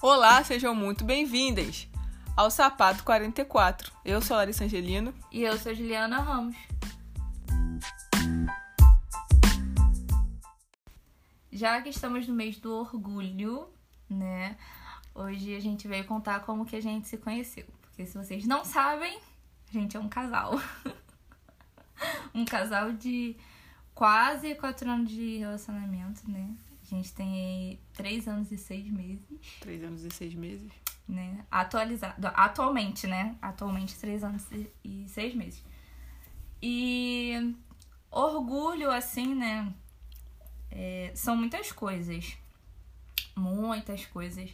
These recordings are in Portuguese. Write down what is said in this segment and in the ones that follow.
Olá, sejam muito bem-vindas ao Sapato 44. Eu sou Larissa Angelino. E eu sou Juliana Ramos. Já que estamos no mês do orgulho, né? Hoje a gente veio contar como que a gente se conheceu. Porque se vocês não sabem, a gente é um casal. um casal de quase quatro anos de relacionamento, né? A gente tem três anos e seis meses. Três anos e seis meses. Né? Atualizado. Atualmente, né? Atualmente, três anos e seis meses. E orgulho, assim, né? É, são muitas coisas. Muitas coisas.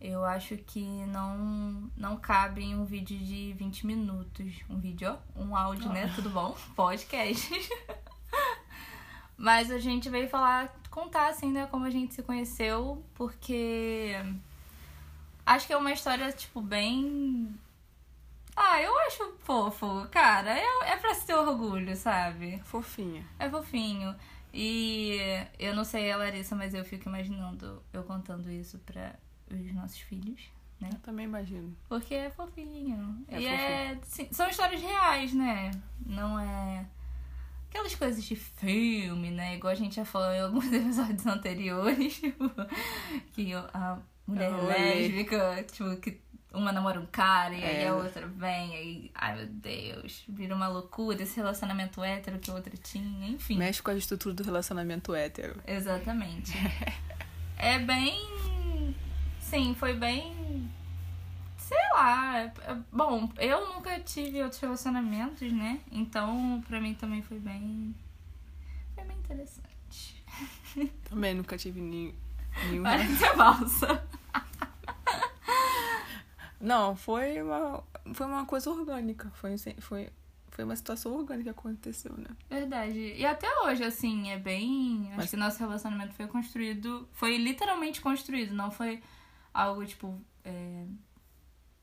Eu acho que não não cabe em um vídeo de 20 minutos. Um vídeo, um áudio, né? Tudo bom? Podcast. Mas a gente veio falar, contar assim, né, como a gente se conheceu, porque acho que é uma história, tipo, bem. Ah, eu acho fofo, cara. É, é pra se ter orgulho, sabe? Fofinha. É fofinho. E eu não sei a Larissa, mas eu fico imaginando eu contando isso pra os nossos filhos, né? Eu também imagino. Porque é fofinho. É e fofinho. é. sim, são histórias reais, né? Não é. Aquelas coisas de filme, né? Igual a gente já falou em alguns episódios anteriores. Tipo, que a mulher A lésbica, tipo, que uma namora um cara e aí É. a outra vem, aí, ai meu Deus, vira uma loucura esse relacionamento hétero que a outra tinha, enfim. Mexe com a estrutura do relacionamento hétero. Exatamente. é bem. Sim, foi bem. Sei lá. é- é- Bom, eu nunca tive outros relacionamentos, né? Então, pra mim também foi bem. Foi bem interessante. Também nunca tive nenhum. nenhum... Parece valsa. Não, foi uma, foi uma coisa orgânica. Foi, foi, foi uma situação orgânica que aconteceu, né? Verdade. E até hoje, assim, é bem. Acho Mas- que nosso relacionamento foi construído. Foi literalmente construído, não foi algo tipo. é,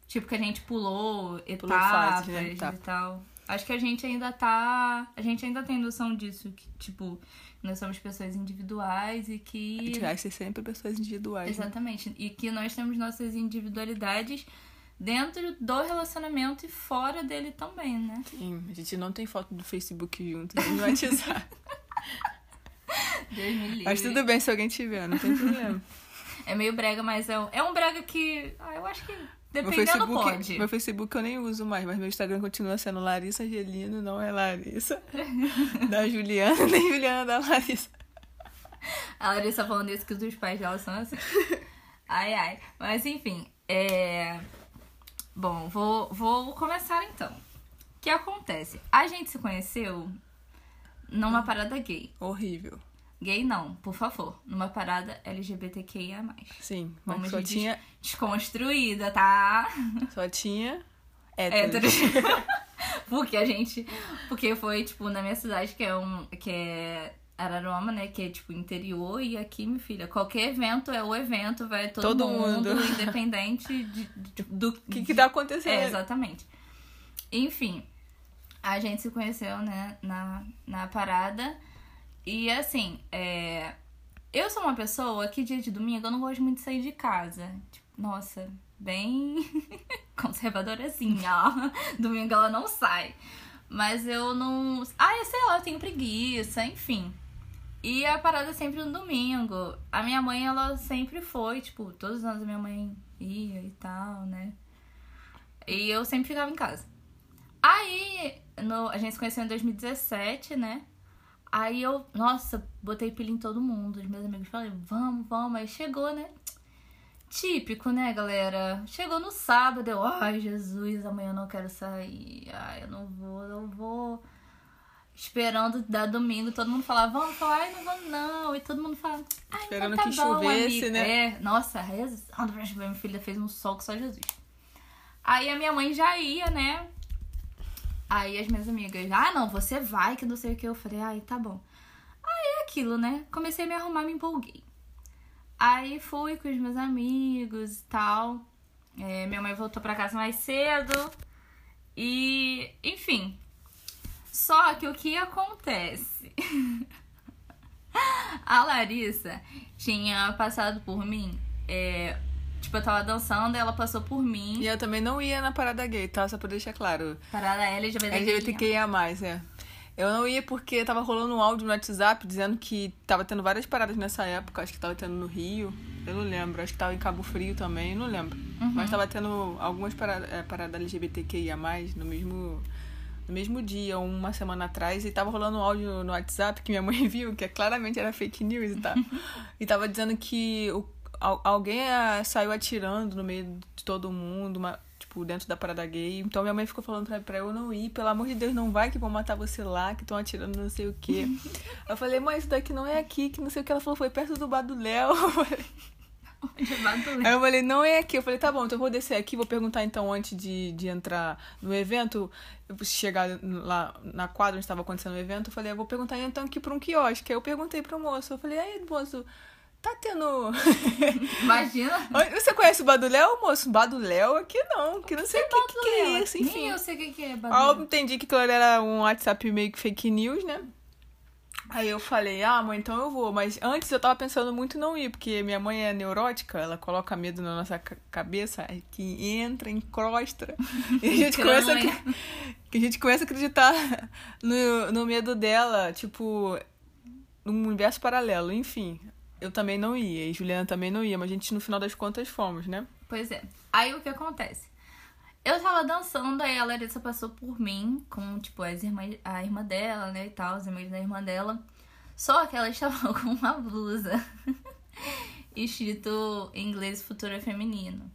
Tipo que a gente pulou etapas fases, né? e tal. Acho que a gente ainda tá. A gente ainda tem noção disso. Que, tipo, nós somos pessoas individuais e A que. gente vai ser sempre pessoas individuais. né? Exatamente. E que nós temos nossas individualidades dentro do relacionamento e fora dele também, né? Sim, a gente não tem foto do Facebook junto, nem no WhatsApp. Deus me livre. Mas tudo bem se alguém tiver, não tem problema. É meio brega, mas é um, é um brega que. Ah, eu acho que Meu dependendo Facebook, pode. meu Facebook eu nem uso mais, mas meu Instagram continua sendo Larissa Angelino, não é Larissa da Juliana, nem Juliana da Larissa. A Larissa falando isso que os pais dela são assim. Ai, ai. Mas enfim, é. Bom, vou, vou começar então. O que acontece? A gente se conheceu numa parada gay. Horrível. Gay não, por favor. Numa parada LGBTQIA. Sim, mas Vamos só des- tinha, Desconstruída, tá? só tinha Héteros. héteros. porque a gente. Porque foi, tipo, na minha cidade, que é um. que é Araruama, né? Que é tipo interior, e aqui, minha filha, qualquer evento é o evento, vai todo, Todo mundo, mundo. independente de, de- do que que tá acontecendo? É, exatamente. Enfim, a gente se conheceu, né, na, na parada. E assim, é, eu sou uma pessoa que dia de domingo eu não gosto muito de sair de casa. Tipo, nossa, bem conservadorazinha, ó. Domingo ela não sai. Mas eu não. Ah, eu sei lá, eu tenho preguiça, enfim. E a parada é sempre no domingo. A minha mãe, ela sempre foi, tipo, todos os anos a minha mãe ia e tal, né? E eu sempre ficava em casa. Aí, no, a gente se conheceu em 2017, né? Aí eu, nossa, botei pilha em todo mundo. Os meus amigos falaram, vamos, vamos. Aí chegou, né? Típico, né, galera? Chegou no sábado, eu, ai, Jesus, amanhã eu não quero sair. Ai, eu não vou, não vou. Esperando dar domingo, todo mundo falava, vamos falar, ai, não vou não. E todo mundo falava, ai, Esperando então tá que bom, chovesse, amiga. né? É, nossa, rezando pra chover, minha filha fez um sol que só Jesus. Aí a minha mãe já ia, né? Aí as minhas amigas, ah, não, você vai, que não sei o que. Eu falei, ai, tá bom. Aí é aquilo, né? Comecei a me arrumar, me empolguei. Aí fui com os meus amigos e tal. É, minha mãe voltou pra casa mais cedo. E, enfim. Só que o que acontece? A Larissa tinha passado por mim, é, Tipo, eu tava dançando e ela passou por mim. E eu também não ia na parada gay, tá? Só pra deixar claro. Parada LGBT. LGBTQIA+, é. Eu não ia porque tava rolando um áudio no WhatsApp dizendo que tava tendo várias paradas nessa época. Acho que tava tendo no Rio. Eu não lembro. Acho que tava em Cabo Frio também. Não lembro. Uhum. Mas tava tendo algumas paradas, é, paradas LGBTQIA+, no mesmo, no mesmo dia, uma semana atrás. E tava rolando um áudio no WhatsApp que minha mãe viu, que claramente era fake news e tal. e tava dizendo que o, alguém ah, saiu atirando no meio de todo mundo. Uma, tipo, dentro da parada gay. Então minha mãe ficou falando pra, pra eu não ir. Pelo amor de Deus, não vai que vão matar você lá, que estão atirando não sei o quê. eu falei, mãe, isso daqui não é aqui, que não sei o que. Ela falou, foi perto do bar do Léo. Eu falei, De Badulé. Aí eu falei, não é aqui. Eu falei, tá bom, então eu vou descer aqui, vou perguntar então antes de, de entrar no evento, eu chegar lá na quadra onde estava acontecendo o evento, eu falei, eu vou perguntar então aqui pra um quiosque. Aí eu perguntei pro moço, eu falei, aí, moço, tá tendo. Imagina. Você conhece o Baduléu, moço? Baduléu aqui não, que não sei o que, que, é isso, enfim. Nem eu sei o que que é Aí eu entendi que aquilo era um WhatsApp meio que fake news, né? Aí eu falei, ah, mãe, então eu vou. Mas antes eu tava pensando muito em não ir, porque minha mãe é neurótica, ela coloca medo na nossa ca- cabeça, aí que entra, encrosta. E a gente começa a, acre- que a gente começa a acreditar no, no medo dela, tipo, num universo paralelo. Enfim, eu também não ia, e Juliana também não ia, mas a gente no final das contas fomos, né? Pois é. Aí o que acontece? Eu tava dançando, aí a Larissa passou por mim com, tipo, as irmãs, a irmã dela, né, e tal, as irmãs da irmã dela. Só que ela estava com uma blusa escrito em inglês futuro feminino.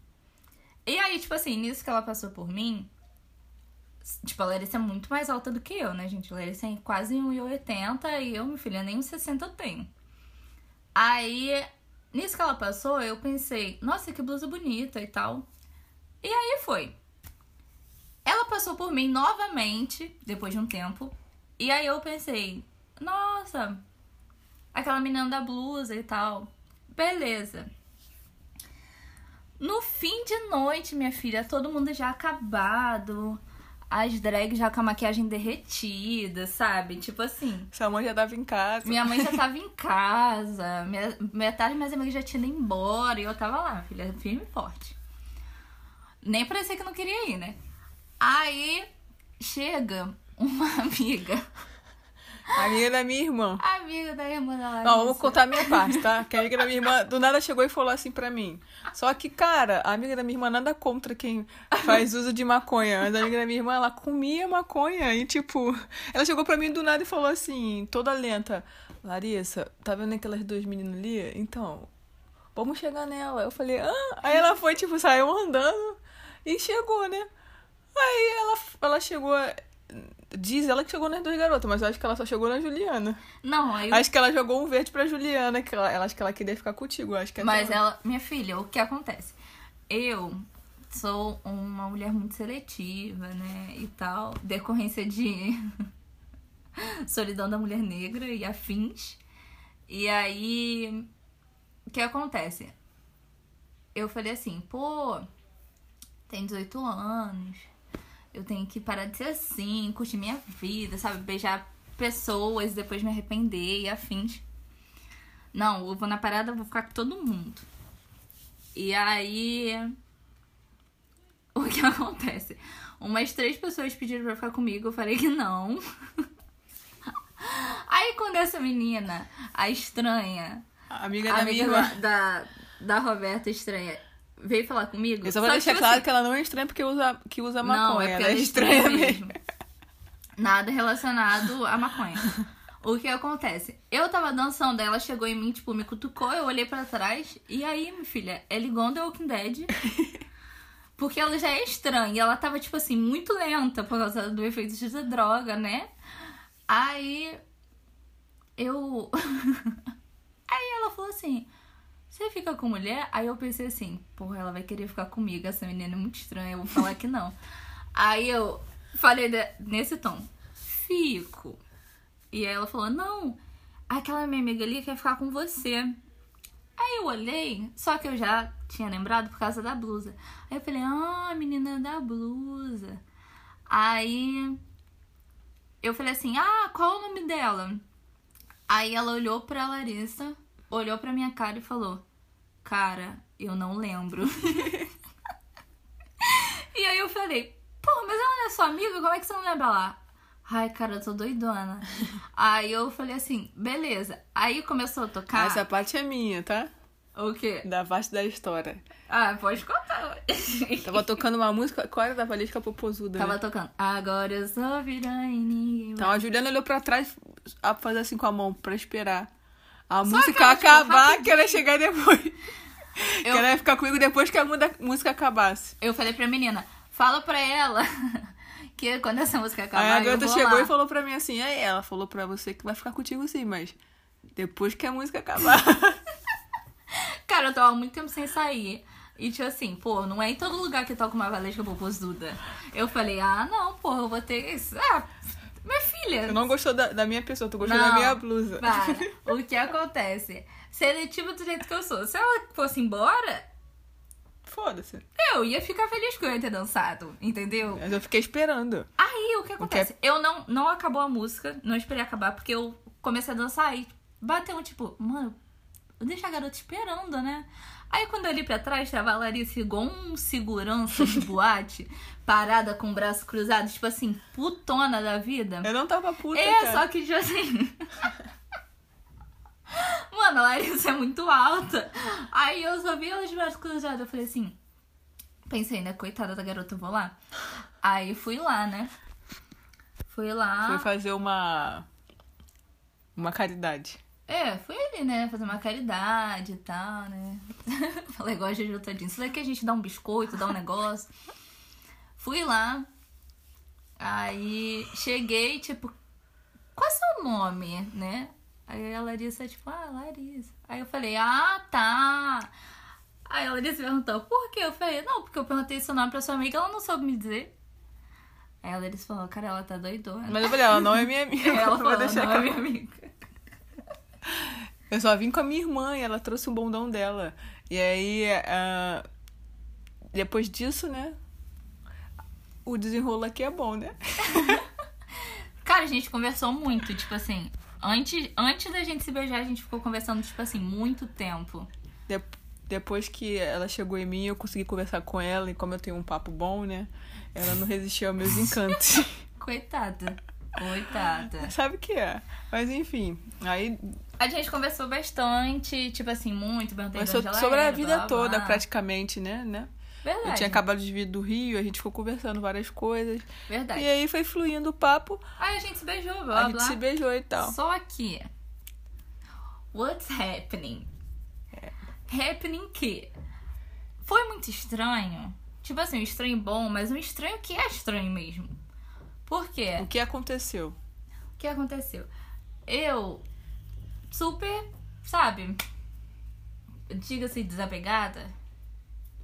E aí, tipo assim, nisso que ela passou por mim, tipo, a Larissa é muito mais alta do que eu, né, gente? A Larissa é quase 1,80 e eu, minha filha, nem 1,60 eu tenho. Aí, nisso que ela passou, eu pensei, nossa, que blusa bonita e tal. E aí foi. Ela passou por mim novamente, depois de um tempo. E aí eu pensei, nossa, aquela menina da blusa e tal. Beleza. No fim de noite, minha filha, todo mundo já acabado. As drags já com a maquiagem derretida, sabe? Tipo assim. Sua mãe já tava em casa. Minha mãe já tava em casa, minha, metade das minhas amigas já tinham ido embora e eu tava lá, filha, firme e forte. Nem parecia que não queria ir, né? Aí chega uma amiga, amiga da minha irmã. amiga da irmã da Larissa. Não, vou contar a minha parte, tá? Que a amiga da minha irmã do nada chegou e falou assim pra mim. Só que, cara, a amiga da minha irmã nada contra quem faz uso de maconha. Mas a amiga da minha irmã, ela comia maconha. E, tipo, ela chegou pra mim do nada e falou assim, toda lenta: Larissa, tá vendo aquelas duas meninas ali? Então, vamos chegar nela. Eu falei: ah. Aí ela foi, tipo, saiu andando e chegou, né? Aí ela, ela chegou. Diz ela que chegou nas duas garotas, mas eu acho que ela só chegou na Juliana. Não, aí Acho que ela jogou um verde pra Juliana, que ela, ela acho que ela queria ficar contigo. Acho que Mas até- ela, minha filha, o que acontece? Eu sou uma mulher muito seletiva, né? E tal, decorrência de solidão da mulher negra e afins. E aí, o que acontece? Eu falei assim, pô, tem 18 anos, eu tenho que parar de ser assim, curtir minha vida, sabe? Beijar pessoas, depois me arrepender e afins. Não, eu vou na parada, eu vou ficar com todo mundo. E aí. O que acontece? Umas três pessoas pediram pra ficar comigo, eu falei que não. Aí quando essa menina, a estranha, A amiga da minha amiga irmã. da, da, da Roberta estranha, veio falar comigo. Eu só vou que, deixar tipo claro assim, que ela não é estranha porque usa, que usa Não, maconha. é porque ela é é estranha estranha mesmo. mesmo. Nada relacionado à maconha. O que acontece? Eu tava dançando, ela chegou em mim, tipo, me cutucou, eu olhei pra trás, e aí, minha filha, ela igual The Walking Dead. Porque ela já é estranha, e ela tava, tipo assim, muito lenta por causa do efeito de droga, né? Aí. Eu. aí ela falou assim: Você fica com mulher? Aí eu pensei assim: Porra, ela vai querer ficar comigo, essa menina é muito estranha, eu vou falar que não. aí eu falei nesse tom: Fico. E aí ela falou: Não, aquela minha amiga ali quer ficar com você. Aí eu olhei, só que eu já tinha lembrado por causa da blusa. Aí eu falei, ah, menina da blusa. Aí eu falei assim, ah, qual é o nome dela? Aí ela olhou pra Larissa, olhou pra minha cara e falou, cara, Eu não lembro. e aí eu falei, pô, mas ela não é sua amiga? Como é que você não lembra lá? Ai, cara, eu tô doidona. aí eu falei assim, beleza. Aí começou a tocar. Essa parte é minha, tá? O quê? Da parte da história. Ah, pode contar. Tava tocando uma música. Qual era da Valesca Popozuda? Tava né? tocando. Agora eu sou virã e ninguém Então a Juliana olhou pra trás a fazer assim com a mão pra esperar a Só música tipo, acabar, que ela ia chegar depois. Eu- Que ela ia ficar comigo depois que a música acabasse. Eu falei pra menina, fala pra ela que quando essa música acabar, Aí a garota chegou lá. e falou pra mim assim: aí ela falou pra você que vai ficar contigo sim, mas depois que a música acabar. Cara, eu tava muito tempo sem sair. E tipo assim, pô, não é em todo lugar que toca uma Valesca Popozuda. Eu falei, ah, não, pô, eu vou ter isso. Ah, minha filha. Tu não gostou da, da minha pessoa, tu gostou Não, da minha blusa. Para. O que acontece? Seletiva do jeito que eu sou. Se ela fosse embora, Foda-se. eu ia ficar feliz que eu ia ter dançado, entendeu? Mas eu fiquei esperando. Aí, o que acontece? Eu não, não acabou a música, não esperei acabar, porque eu comecei a dançar e bateu um tipo, mano, eu deixo a garota esperando, né? Aí quando eu olhei pra trás, tava a Larissa igual um segurança de boate, parada com o braço cruzado, tipo assim, putona da vida. Eu não tava puta, É, cara. só que, tipo assim. Mano, a Larissa é muito alta. Aí eu só vi ela de braço cruzado. Eu falei assim. Pensei, né? Coitada da garota, eu vou lá. Aí fui lá, né? Fui lá. Foi fazer uma. Uma caridade. É, fui ali, né? Fazer uma caridade e tal, né? Falei igual a Jojo Todinho. Isso daqui a gente dá um biscoito, dá um negócio. Fui lá. Aí cheguei, tipo, qual é seu nome, né? Aí a Larissa, tipo, ah, Larissa. Aí eu falei, ah, tá. Aí a Larissa perguntou, por quê? Eu falei, não, porque eu perguntei seu nome pra sua amiga, ela não soube me dizer. Aí a Larissa falou, cara, ela tá doidona. Mas eu falei, ela não é minha amiga. Ela falou, não é que minha amiga. Eu só vim com a minha irmã e ela trouxe o bondão dela. E aí, ah, depois disso, né? O desenrolo aqui é bom, né? Cara, a gente conversou muito, tipo assim. Antes, antes da gente se beijar, a gente ficou conversando, tipo assim, muito tempo. De- depois que ela chegou em mim, eu consegui conversar com ela. E como eu tenho um papo bom, né? Ela não resistiu aos meus encantos. Coitada. Coitada. Sabe o que é? Mas enfim, aí A gente conversou bastante, tipo assim, muito, perguntei Mas so- sobre a vida blá, toda, blá. praticamente, né? né? Verdade. Eu tinha acabado de vir do Rio, a gente ficou conversando várias coisas. Verdade. E aí foi fluindo o papo, Aí a gente se beijou, blá, a gente se beijou e tal. Só que. What's happening? É. Happening que foi muito estranho. Tipo assim, um estranho bom, mas um estranho que é estranho mesmo. Por quê? O que aconteceu? O que aconteceu? Eu, super, sabe? Diga-se desapegada.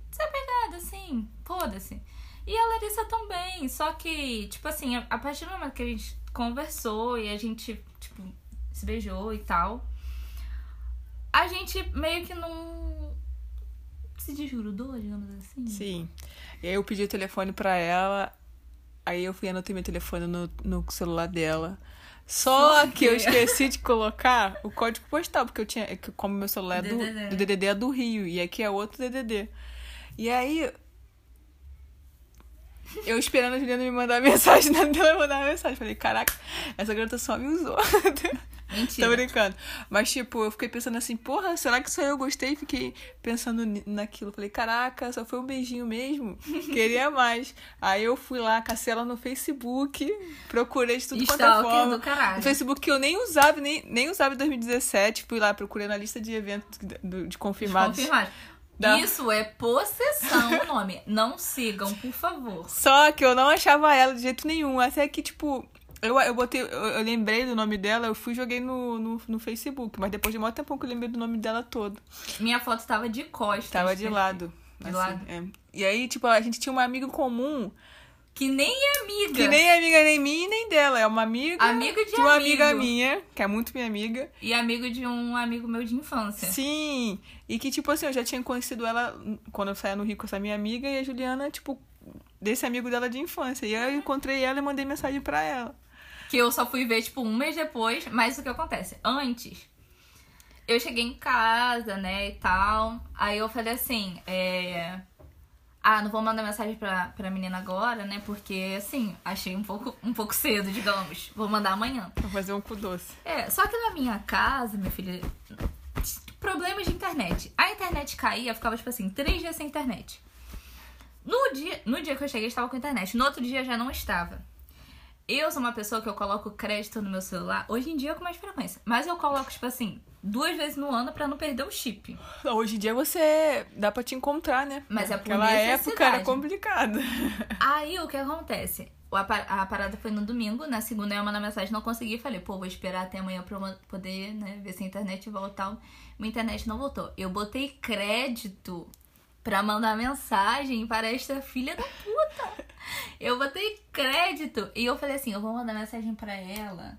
Desapegada, sim. Foda-se. E a Larissa também. Só que, tipo assim, a a partir do momento que a gente conversou e a gente, tipo, se beijou e tal, a gente meio que não se desgrudou, digamos assim. Sim. E aí eu pedi o telefone pra ela, aí eu fui anotei meu telefone no, no celular dela. Só que eu que- esqueci de colocar o código postal, porque eu tinha. é que Como meu celular é do, DDD. do DDD é do Rio, e aqui é outro DDD. E aí. Eu esperando a Juliana me mandar mensagem, nada dela mandar mensagem. Falei, caraca, essa garota só me usou. Mentira. Tô brincando. Mas, tipo, eu fiquei pensando assim, porra, será que só eu gostei? Fiquei pensando naquilo. Falei, caraca, só foi um beijinho mesmo? Queria mais. Aí eu fui lá, cacei ela no Facebook, procurei de tudo quanto é forma. do caralho. No Facebook que eu nem usava, nem, nem usava em 2017. Fui lá, procurei na lista de eventos de, de- de confirmados. Confirmado. Da- Isso é possessão o nome. Não sigam, por favor. Só que eu não achava ela de jeito nenhum. Até que, tipo, eu, eu botei. Eu, eu lembrei do nome dela, eu fui e joguei no, no, no Facebook. Mas depois de muito tempo que eu lembrei do nome dela todo. Minha foto tava de costas. Tava de lado. De assim, lado. é. E aí, tipo, a gente tinha uma amiga em comum Que nem é amiga. que nem é amiga nem minha nem dela. É uma amiga. Amigo de uma amigo. amiga minha, que é muito minha amiga. E amigo de um amigo meu de infância. Sim. E que, tipo assim, eu já tinha conhecido ela quando eu saía no Rio com essa minha amiga. E a Juliana, tipo, desse amigo dela de infância. E aí eu encontrei ela e mandei mensagem pra ela. Que eu só fui ver, tipo, um mês depois. Mas o que acontece? Antes, eu cheguei em casa, né, e tal. Aí eu falei assim, é. Ah, não vou mandar mensagem pra, pra menina agora, né? Porque, assim, achei um pouco, um pouco cedo, digamos. Vou mandar amanhã. Vou fazer um cu doce. É, só que na minha casa, minha filha, problemas de internet. A internet caía, ficava, tipo assim, três dias sem internet. No dia, no dia que eu cheguei, estava com internet. No outro dia já não estava. Eu sou uma pessoa que eu coloco crédito no meu celular, hoje em dia com mais frequência. Mas eu coloco, tipo assim, duas vezes no ano pra não perder o chip. Hoje em dia você dá pra te encontrar, né? Mas é por Naquela época era complicado. Aí o que acontece? A, par- a parada foi no domingo, na segunda eu mandar mensagem, não consegui. Falei, pô, vou esperar até amanhã pra eu poder, né, ver se a internet volta. Minha internet não voltou. Eu botei crédito pra mandar mensagem para esta filha da puta. Eu botei crédito. E eu falei assim, eu vou mandar mensagem pra ela.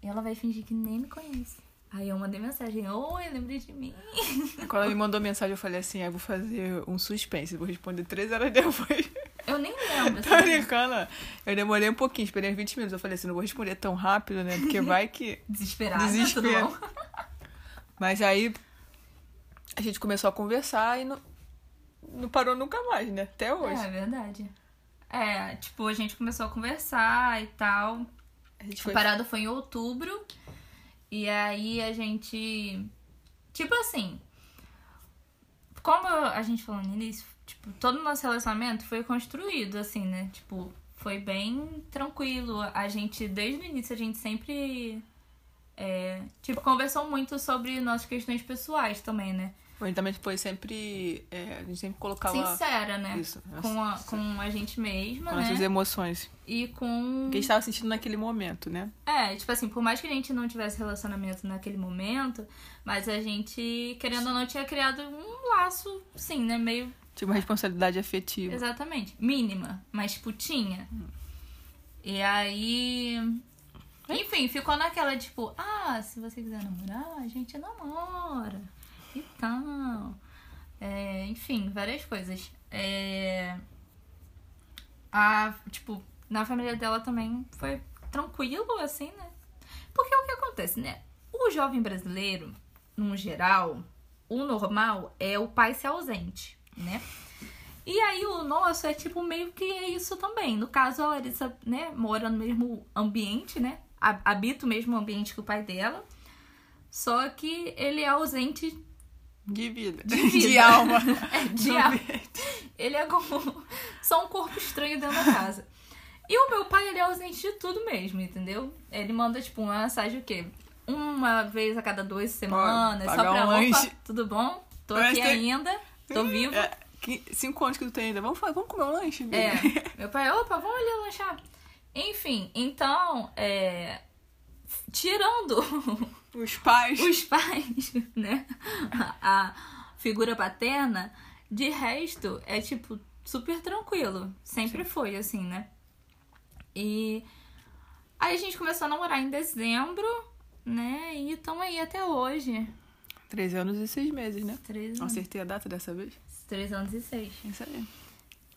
E ela vai fingir que nem me conhece. Aí eu mandei mensagem, oi, lembrei de mim. Quando ela me mandou mensagem, eu falei assim: ah, eu vou fazer um suspense, vou responder três horas depois. Eu nem lembro. Tá brincando? Eu demorei um pouquinho, esperei uns 20 minutos. Eu falei assim: não vou responder tão rápido, né? Porque vai que. Desesperada, Desespero. tudo bom? Mas aí a gente começou a conversar e não parou nunca mais, né? Até hoje. É, verdade. É, tipo, a gente começou a conversar e tal. A gente A foi. parada foi em outubro. E aí a gente. Tipo assim. Como a gente falou no início, tipo, todo o nosso relacionamento foi construído, assim, né? Tipo, foi bem tranquilo. A gente, desde o início, a gente sempre. é, tipo, conversou muito sobre nossas questões pessoais também, né? A gente também foi sempre. é, a gente sempre colocava. Sincera, né? Isso. Com a, com a gente mesma, com né? nossas emoções. E com. O que a gente tava sentindo naquele momento, né? É, tipo assim, por mais que a gente não tivesse relacionamento naquele momento, mas a gente, querendo ou não, tinha criado um laço, sim, né? Meio. Tinha uma responsabilidade afetiva. Exatamente. Mínima, mas tipo, tinha. E aí. Enfim, ficou naquela, tipo, ah, se você quiser namorar, a gente namora. E tal. É, enfim, várias coisas. É, a, tipo, na família dela também foi tranquilo, assim, né? Porque o que acontece, né? O jovem brasileiro, no geral, o normal é o pai ser ausente, né? E aí o nosso é tipo meio que é isso também. No caso, a Larissa, né, mora no mesmo ambiente, né? ha- Habita o mesmo ambiente que o pai dela. Só que ele é ausente De vida. De vida. De alma. é, de alma. Ele é como só um corpo estranho dentro da casa. E o meu pai, ele é ausente de tudo mesmo, entendeu? Ele manda, tipo, uma mensagem o quê? Uma vez a cada duas semanas, só pagar pra um opa, tudo bom? Tô aqui ainda, tô vivo. É, que- cinco anos que tu tem ainda. Vamos, vamos comer um lanche? É, meu pai, opa, vamos ali lanchar. Enfim, então, é, tirando Os pais. os pais, né? A figura paterna, de resto, é tipo super tranquilo. Sempre foi assim, né? E aí a gente começou a namorar em dezembro, né? E estamos aí até hoje. Três anos e seis meses, né? Três anos, acertei a data dessa vez? três anos e seis. Isso aí.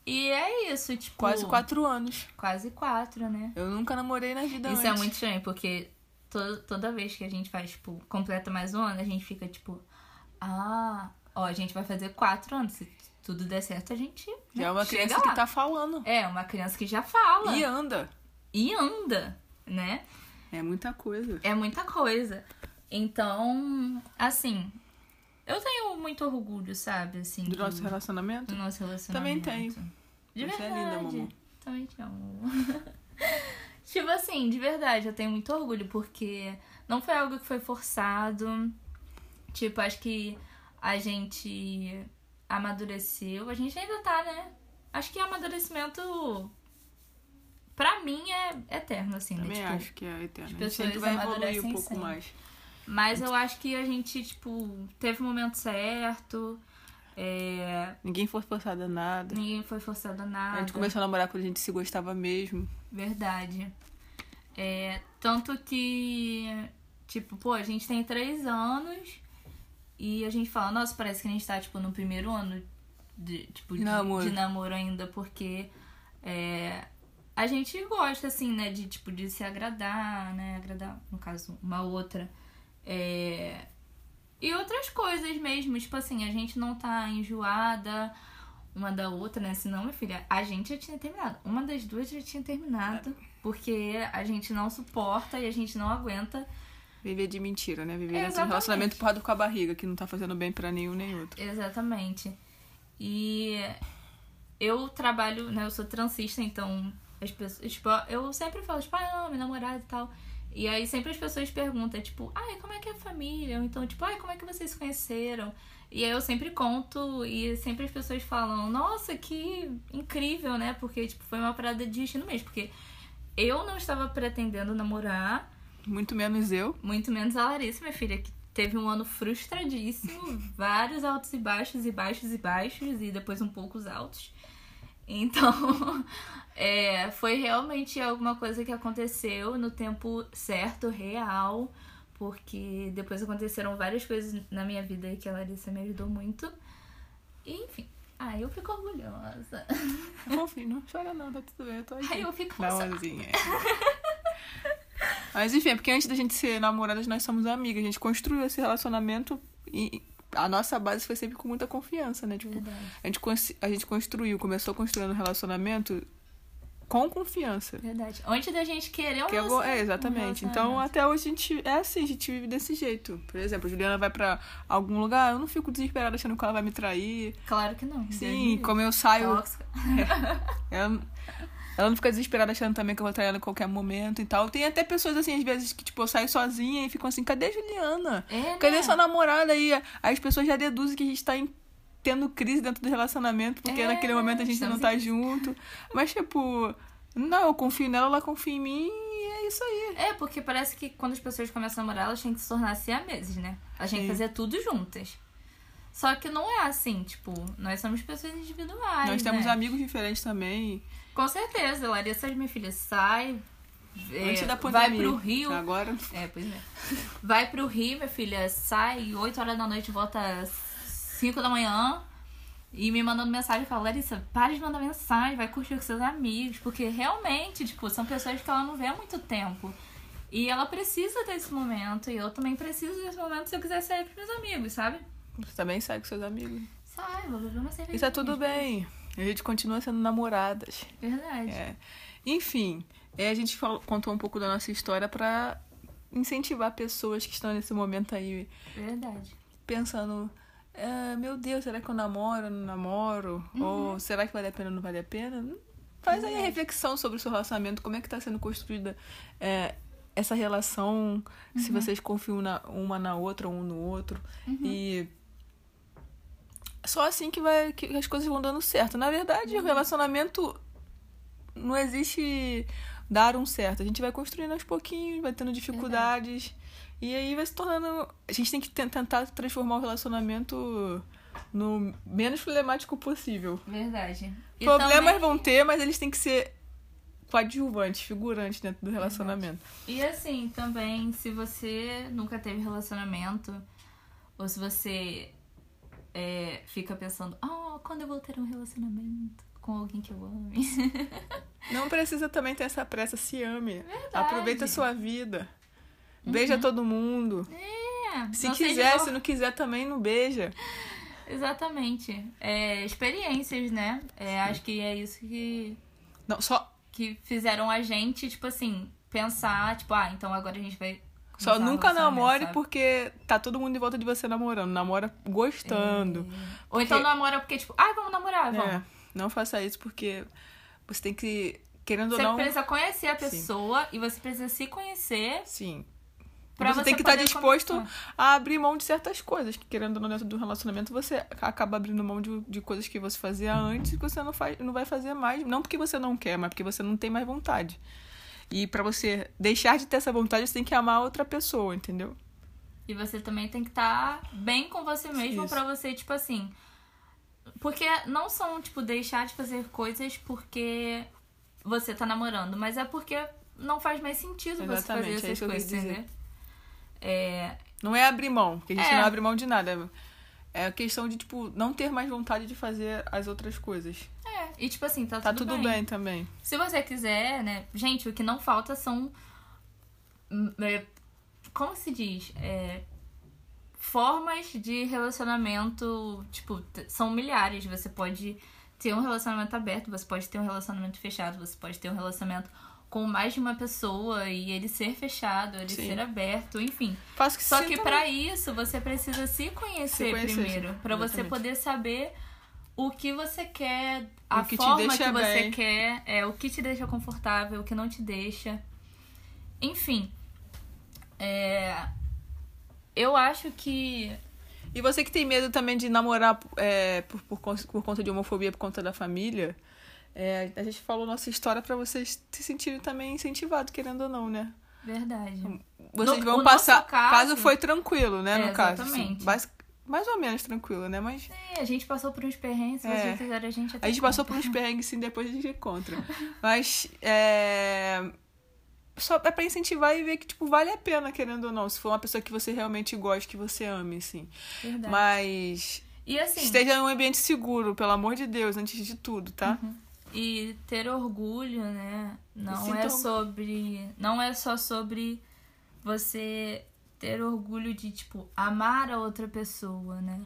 E é isso, tipo. Quase quatro anos. Quase quatro, né? Eu nunca namorei na vida Isso antes. é muito estranho, porque to- toda vez que a gente faz, tipo, completa mais um ano, a gente fica tipo, ah, ó, a gente vai fazer quatro anos. Se tudo der certo, a gente. Já é uma criança lá. que tá falando. É, uma criança que já fala E e, anda. anda, né? É muita coisa. É muita coisa. Então, assim, eu tenho muito orgulho, sabe? Assim, Do nosso relacionamento? do nosso relacionamento. Também tenho. De Você é verdade. linda, mamãe. Também te amo. tipo assim, de verdade, eu tenho muito orgulho, porque não foi algo que foi forçado. Tipo, acho que a gente amadureceu. A gente ainda tá, né? Acho que amadurecimento, pra mim, é eterno, assim, Também né? Tipo, acho que é eterno. A gente pessoas sempre vai evoluir um pouco sempre. mais. Mas eu acho que a gente, tipo, teve o momento certo. É, Ninguém foi forçado a nada. ninguém foi forçado a nada. A gente começou a namorar quando a gente se gostava mesmo. Verdade. É, tanto que, tipo, pô, a gente tem três anos e a gente fala, nossa, parece que a gente tá, tipo, no primeiro ano de, tipo, de, Namoro. de namoro ainda, porque é, a gente gosta, assim, né, de, tipo, de se agradar, né, agradar, no caso, uma outra. É, E outras coisas mesmo, tipo assim, a gente não tá enjoada uma da outra, né? Senão, minha filha, a gente já tinha terminado. Uma das duas já tinha terminado, porque a gente não suporta e a gente não aguenta. Viver de mentira, né? Viver de um relacionamento empurrado com a barriga, que não tá fazendo bem pra nenhum nem outro. Exatamente. E eu trabalho, né? Eu sou transista, então as pessoas, tipo, eu sempre falo, tipo, ah, não, meu namorado e tal. E aí sempre as pessoas perguntam, tipo, ai, como é que é a família? Ou então, tipo, ai, como é que vocês se conheceram? E aí eu sempre conto e sempre as pessoas falam, nossa, que incrível, né? Porque, tipo, foi uma parada de destino mesmo. Porque eu não estava pretendendo namorar, Muito menos eu. muito menos a Larissa, minha filha, que teve um ano frustradíssimo, vários altos e baixos, e baixos e baixos, e depois um poucos altos. Então, é, foi realmente alguma coisa que aconteceu no tempo certo, real, porque depois aconteceram várias coisas na minha vida que a Larissa me ajudou muito. E, enfim, ah, eu fico orgulhosa. Fofinho, não chora não, tá tudo bem, eu tô aqui. Ai, eu fico ondinha. Mas enfim, é porque antes da gente ser namoradas, nós somos amigas. A gente construiu esse relacionamento e a nossa base foi sempre com muita confiança, né? Tipo, Verdade. a gente, a gente construiu, começou construindo um relacionamento com confiança. Verdade. Antes da gente querer um Que é, bo- é, relaciona- um exatamente. Então, até hoje a gente é assim, a gente vive desse jeito. Por exemplo, a Juliana vai pra algum lugar, eu não fico desesperada achando que ela vai me trair. Claro que não. Sim, como eu saio, Tóxica. ela, ela não fica desesperada achando também que eu vou trair ela em qualquer momento e tal. Tem até pessoas assim, às vezes, que tipo, eu saio sozinha e ficam assim, cadê a Juliana? É, Cadê né? sua namorada aí? Aí as pessoas já deduzem que a gente tá em- tendo crise dentro do relacionamento, porque É, naquele momento a gente não tá junto. Mas, tipo, não, eu confio nela, ela confia em mim e é isso aí. É, porque parece que quando as pessoas começam a namorar, elas têm que se tornar siameses, né? Elas têm que fazer tudo juntas. Só que não é assim, tipo, nós somos pessoas individuais. Nós temos né? amigos diferentes também. Com certeza, Larissa, minha filha, sai. é, Antes da vai pandemia. pro Rio. Agora. É, pois é. Vai pro Rio, minha filha, sai 8 horas da noite, volta 5 da manhã. E me mandando mensagem e fala, Larissa, para de mandar mensagem, vai curtir com seus amigos. Porque realmente, tipo, são pessoas que ela não vê há muito tempo. E ela precisa desse momento. E eu também preciso desse momento se eu quiser sair com meus amigos, sabe? Você também sai com seus amigos. Sai, vou beber uma cerveja. E tá tudo bem. A gente continua sendo namoradas. Verdade. É. Enfim, é, a gente falou- contou um pouco da nossa história pra incentivar pessoas que estão nesse momento aí Verdade. pensando. "Ah, meu Deus, será que eu namoro ou não namoro? Ou será que vale a pena ou não vale a pena? Faz aí a Verdade. reflexão sobre o seu relacionamento, como é que tá sendo construída é, essa relação, se vocês confiam na, uma na outra, um no outro. E só assim que, vai, que as coisas vão dando certo. Na verdade, o relacionamento não existe dar um certo. A gente vai construindo aos pouquinhos, vai tendo dificuldades. E aí vai se tornando. A gente tem que ten- tentar transformar o relacionamento no menos problemático possível. Verdade. E Problemas também- vão ter, mas eles têm que ser coadjuvantes, figurantes dentro do relacionamento. E assim, também, se você nunca teve relacionamento, ou se você é, fica pensando, oh, quando eu vou ter um relacionamento com alguém que eu ame? Não precisa também ter essa pressa, se ame. Verdade. Aproveita a sua vida. Beija todo mundo. É, Se quiser, se não quiser também, não beija. Exatamente. É, experiências, né? É, acho que é isso que, Não, só, que fizeram a gente, tipo assim, pensar, tipo, ah, então agora a gente vai. só nunca namore sabe? porque tá todo mundo em volta de você namorando. Namora gostando. Ou então namora porque, tipo, ah, vamos namorar, vamos. É, não faça isso porque você tem que, querendo ou Você não, precisa conhecer a Sim. pessoa e você precisa se conhecer sim. Pra você, você tem que estar poder disposto começar. a abrir mão de certas coisas, que querendo ou não dentro do relacionamento, você acaba abrindo mão de, de coisas que você fazia antes e que você não, faz, não vai fazer mais. Não porque você não quer, mas porque você não tem mais vontade. E pra você deixar de ter essa vontade, você tem que amar outra pessoa, entendeu? E você também tem que estar bem com você mesmo pra você, tipo assim. Porque não são, tipo, deixar de fazer coisas porque você tá namorando, mas é porque não faz mais sentido você Exatamente, fazer é essas quis coisas, entendeu? É, Não é abrir mão, porque a gente É. não abre mão de nada. É a questão de, tipo, não ter mais vontade de fazer as outras coisas. é, e tipo assim, tá, Tá tudo, tudo bem também. Se você quiser, né? Gente, o que não falta são. hum, é, Como se diz? É, formas de relacionamento, tipo, são milhares. Você pode ter um relacionamento aberto, você pode ter um relacionamento fechado, você pode ter um relacionamento com mais de uma pessoa e ele ser fechado, ele Sim. ser aberto, enfim. Faço que Só que pra isso você precisa se conhecer, Se conhecer, primeiro. Pra você poder saber o que você quer, a que forma que você bem. quer, é o que te deixa confortável, o que não te deixa. Enfim, é, eu acho que E você que tem medo também de namorar é, por, por, por conta de homofobia, por conta da família, é, a gente falou nossa história pra vocês se sentirem também incentivados, querendo ou não, né? verdade. Vocês No- vão passar. caso- caso foi tranquilo, né? É, no caso. assim, exatamente. basi- mais ou menos tranquilo, né? Mas É, a gente passou por uns perrengues, É. vocês quiserem a gente até a gente passou conta. por uns perrengues sim, depois a gente encontra. Mas é. Só é pra incentivar e ver que, tipo, vale a pena, querendo ou não. Se for uma pessoa que você realmente gosta, que você ame, assim. Verdade. Mas E assim, esteja em um ambiente seguro, pelo amor de Deus, antes de tudo, tá? E ter orgulho, né? Não é sobre. Não é só sobre você ter orgulho de, tipo, amar a outra pessoa, né?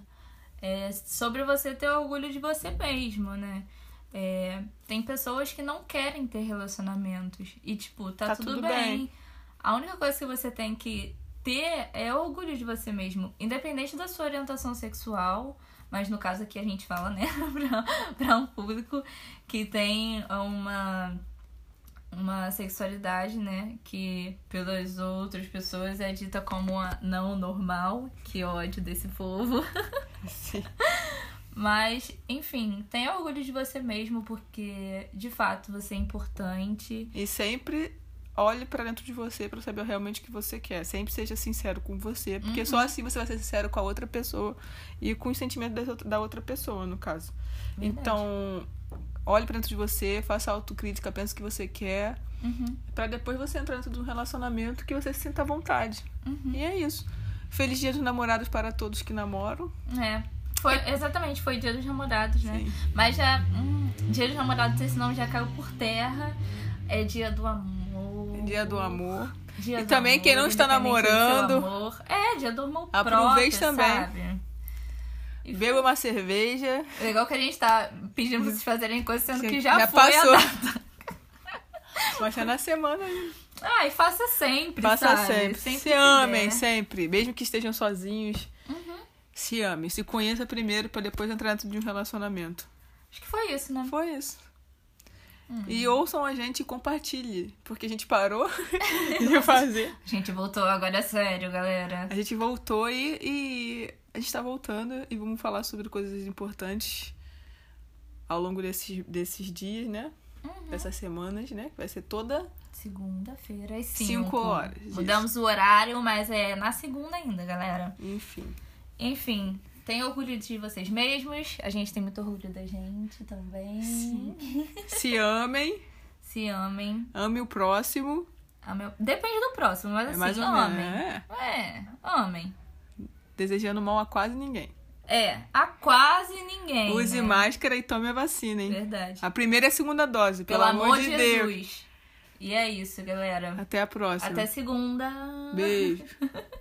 É sobre você ter orgulho de você mesmo, né? É, tem pessoas que não querem ter relacionamentos. E, tipo, tá, Tá tudo, tudo bem. bem. A única coisa que você tem que ter é orgulho de você mesmo. Independente da sua orientação sexual. Mas no caso aqui a gente fala, né, pra, pra um público que tem uma, uma sexualidade, né, que pelas outras pessoas é dita como a não normal. Que ódio desse povo. Sim. Mas, enfim, tenha orgulho de você mesmo, porque de fato você é importante. E sempre olhe pra dentro de você pra saber realmente o que você quer. Sempre seja sincero com você, porque só assim você vai ser sincero com a outra pessoa e com os sentimentos da outra- pessoa, no caso. Verdade. Então, olhe pra dentro de você, faça autocrítica, pense o que você quer, Uhum, Pra depois você entrar dentro de um relacionamento que você se sinta à vontade. uhum. E é isso. Feliz Dia dos Namorados para todos que namoram. É. Foi, exatamente, foi dia dos namorados, né? Sim. Mas já. Hum, dia dos namorados, esse nome já caiu por terra. É dia do amor. Dia do amor. Dia E do também quem não está namorando, amor. É, dia do amor aproveite próprio, também. sabe? E Beba uma cerveja. Legal que a gente tá pedindo pra vocês fazerem coisas, sendo que já, já foi passou. a data. Mas é na semana ainda. Ah, e faça sempre, Faça sabe? sempre. Sempre Se amem der. sempre. Mesmo que estejam sozinhos. Uhum. Se amem. Se conheça primeiro pra depois entrar dentro de um relacionamento. Acho que foi isso, né? Foi isso. Hum. E ouçam a gente e compartilhe. Porque a gente parou de fazer. A gente voltou agora é sério, galera. A gente voltou e, e a gente tá voltando e vamos falar sobre coisas importantes ao longo desses, desses dias, né? Uhum. Dessas semanas, né? Que vai ser toda. Segunda-feira às 5. Cinco horas, isso. Mudamos o horário, mas é na segunda ainda, galera. Enfim. Enfim, tenham orgulho de vocês mesmos. A gente tem muito orgulho da gente também. Se amem, Se amem. ame o próximo. Amem- Depende do próximo, mas É assim, mais ou menos. amem. É. É, amem. Desejando mal a quase ninguém. É, a quase ninguém. Use né? máscara e tome a vacina, hein? Verdade. A primeira e a segunda dose, pelo, Pelo amor de Deus. Jesus. E é isso, galera. Até a próxima. Até segunda. Beijo.